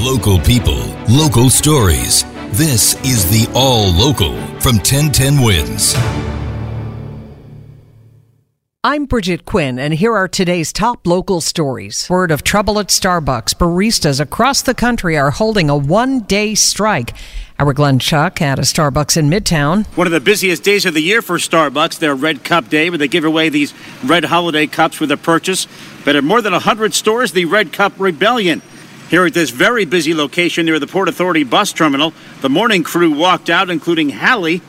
Local people, local stories. This is the All Local from 1010 Wins. I'm Bridget Quinn, and here are today's top local stories. Word of trouble at Starbucks. Baristas across the country are holding a one day strike. Our Glenn Schuck at a Starbucks in Midtown. One of the busiest days of the year for Starbucks, their Red Cup Day, where they give away these red holiday cups with a purchase. But at more than 100 stores, the Red Cup Rebellion. Here at this very busy location near the Port Authority bus terminal, the morning crew walked out, including Hallie,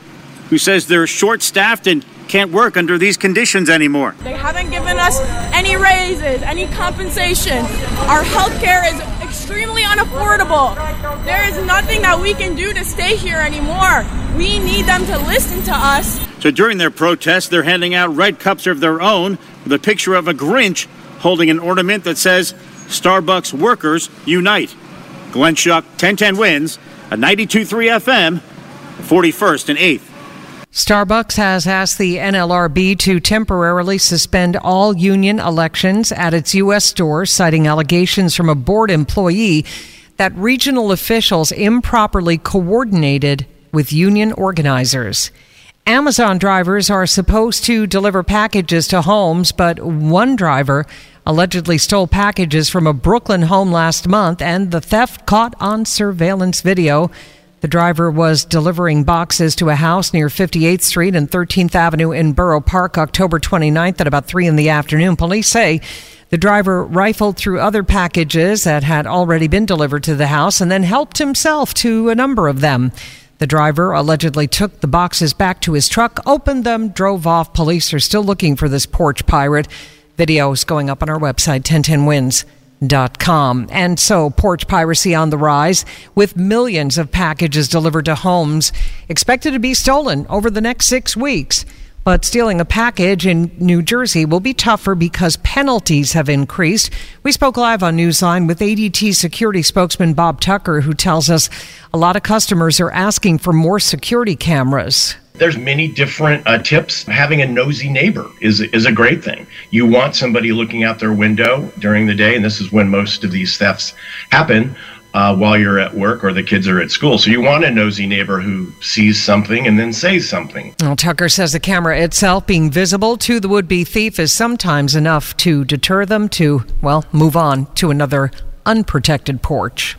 who says they're short staffed and can't work under these conditions anymore. They haven't given us any raises, any compensation. Our health care is extremely unaffordable. There is nothing that we can do to stay here anymore. We need them to listen to us. So during their protest, they're handing out red cups of their own with a picture of a Grinch holding an ornament that says, Starbucks workers unite. Glenn Schuck, 1010 wins, a 92.3 FM, 41st and 8th. Starbucks has asked the NLRB to temporarily suspend all union elections at its U.S. stores, citing allegations from a board employee that regional officials improperly coordinated with union organizers. Amazon drivers are supposed to deliver packages to homes, but one driver allegedly stole packages from a Brooklyn home last month, and the theft caught on surveillance video. The driver was delivering boxes to a house near 58th Street and 13th Avenue in Borough Park October 29th at about 3 in the afternoon. Police say the driver rifled through other packages that had already been delivered to the house and then helped himself to a number of them. The driver allegedly took the boxes back to his truck, opened them, drove off. Police are still looking for this porch pirate. Video is going up on our website, 1010wins.com. And so, porch piracy on the rise, with millions of packages delivered to homes expected to be stolen over the next six weeks. But stealing a package in New Jersey will be tougher because penalties have increased. We spoke live on Newsline with ADT security spokesman Bob Tucker, who tells us a lot of customers are asking for more security cameras there's many different uh, tips. Having a nosy neighbor is is a great thing. You want somebody looking out their window during the day, and this is when most of these thefts happen. Uh, while you're at work or the kids are at school. So you want a nosy neighbor who sees something and then says something. Well, Tucker says the camera itself being visible to the would be thief is sometimes enough to deter them to, well, move on to another unprotected porch.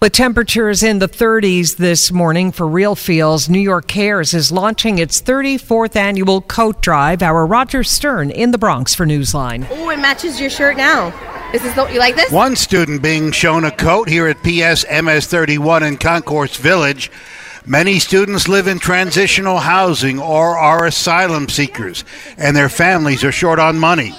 With temperatures in the 30s this morning for real feels, New York Cares is launching its 34th annual coat drive. Our Roger Stern in the Bronx for Newsline. Oh, it matches your shirt now. This is the, you like this? One student being shown a coat here at PS MS 31 in Concourse Village. Many students live in transitional housing or are asylum seekers, and their families are short on money.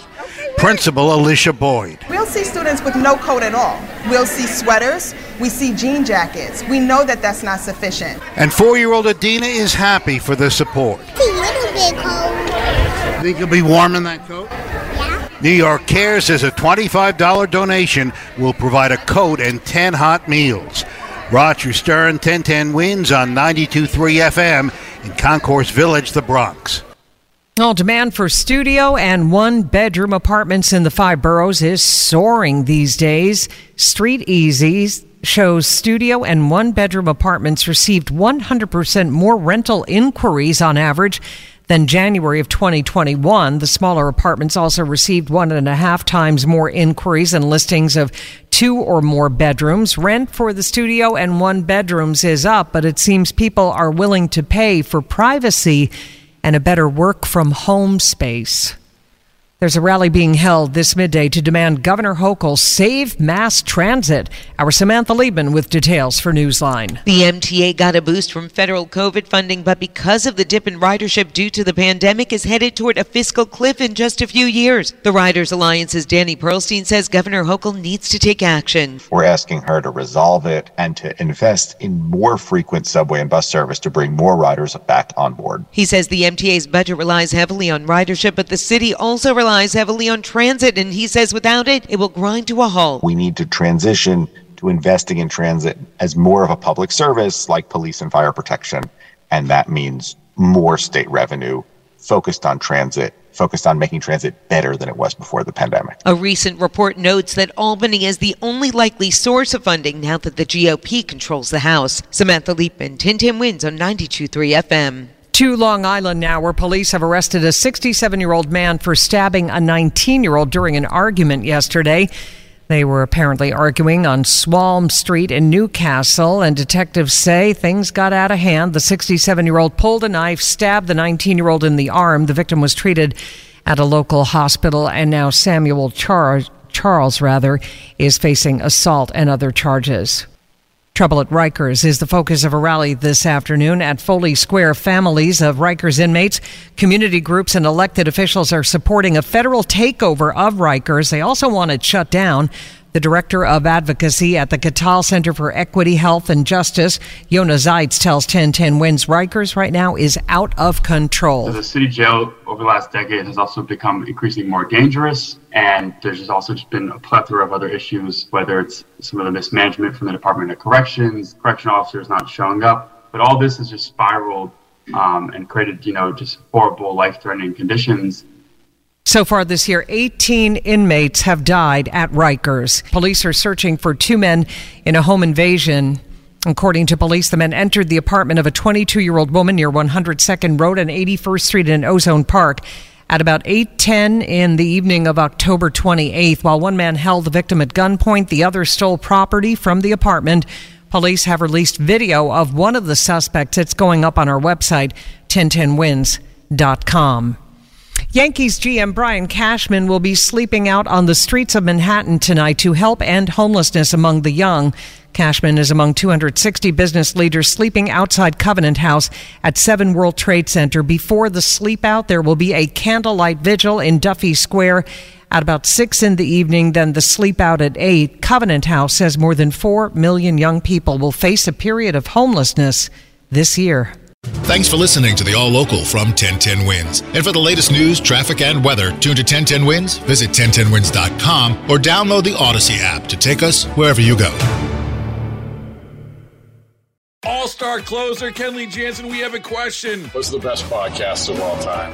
Principal Alicia Boyd. We'll see students with no coat at all. We'll see sweaters. We see jean jackets. We know that that's not sufficient. And four-year-old Adina is happy for the support. It's a little bit cold. Think you'll be warm in that coat? New York Cares says a $25 donation will provide a coat and 10 hot meals. Roger Stern, 1010 wins on 92.3 FM in Concourse Village, the Bronx. Well, demand for studio and one bedroom apartments in the five boroughs is soaring these days. Street Easy shows studio and one bedroom apartments received 100% more rental inquiries on average than January of 2021. The smaller apartments also received one and a half times more inquiries and listings of two or more bedrooms. Rent for the studio and one bedrooms is up, but it seems people are willing to pay for privacy and a better work from home space. There's a rally being held this midday to demand Governor Hochul save mass transit. Our Samantha Liebman with details for Newsline. The MTA got a boost from federal COVID funding, but because of the dip in ridership due to the pandemic, is headed toward a fiscal cliff in just a few years. The Riders Alliance's Danny Pearlstein says Governor Hochul needs to take action. We're asking her to resolve it and to invest in more frequent subway and bus service to bring more riders back on board. He says the MTA's budget relies heavily on ridership, but the city also relies relies heavily on transit, and he says without it, it will grind to a halt. We need to transition to investing in transit as more of a public service like police and fire protection. And that means more state revenue focused on transit focused on making transit better than it was before the pandemic. A recent report notes that Albany is the only likely source of funding now that the GOP controls the House. Samantha Liebman, 1010 Wins on 92.3 FM. To Long Island now, where police have arrested a 67 year old man for stabbing a 19 year old during an argument yesterday. They were apparently arguing on Swalm Street in New Cassel, and detectives say things got out of hand. The 67 year old pulled a knife, stabbed the 19 year old in the arm. The victim was treated at a local hospital, and now Samuel Char- Charles rather is facing assault and other charges. Trouble at Rikers is the focus of a rally this afternoon at Foley Square. Families of Rikers inmates, community groups, and elected officials are supporting a federal takeover of Rikers. They also want it shut down. The director of advocacy at the Katal Center for Equity, Health, and Justice, Yona Zeitz, tells 1010 Wins Rikers right now is out of control. The city jail over the last decade has also become increasingly more dangerous, and there's also just been a plethora of other issues, whether it's some of the mismanagement from the Department of Corrections, correction officers not showing up, but all this has just spiraled um, and created, you know, just horrible, life-threatening conditions so far this year, 18 inmates have died at Rikers. Police are searching for two men in a home invasion. According to police, the men entered the apartment of a 22 year old woman near 102nd Road and 81st Street in Ozone Park at about 8:10 in the evening of October 28th. While one man held the victim at gunpoint, the other stole property from the apartment. Police have released video of one of the suspects. It's going up on our website, 1010wins.com. Yankees GM Brian Cashman will be sleeping out on the streets of Manhattan tonight to help end homelessness among the young. Cashman is among 260 business leaders sleeping outside Covenant House at 7 World Trade Center. Before the sleep out, there will be a candlelight vigil in Duffy Square at about 6 in the evening, then the sleep out at 8. Covenant House says more than 4 million young people will face a period of homelessness this year. Thanks for listening to the All Local from 1010 Wins. And for the latest news, traffic, and weather, tune to 1010 Wins, visit 1010wins.com, or download the Odyssey app to take us wherever you go. All star closer Kenley Jansen, we have a question. What's the best podcast of all time?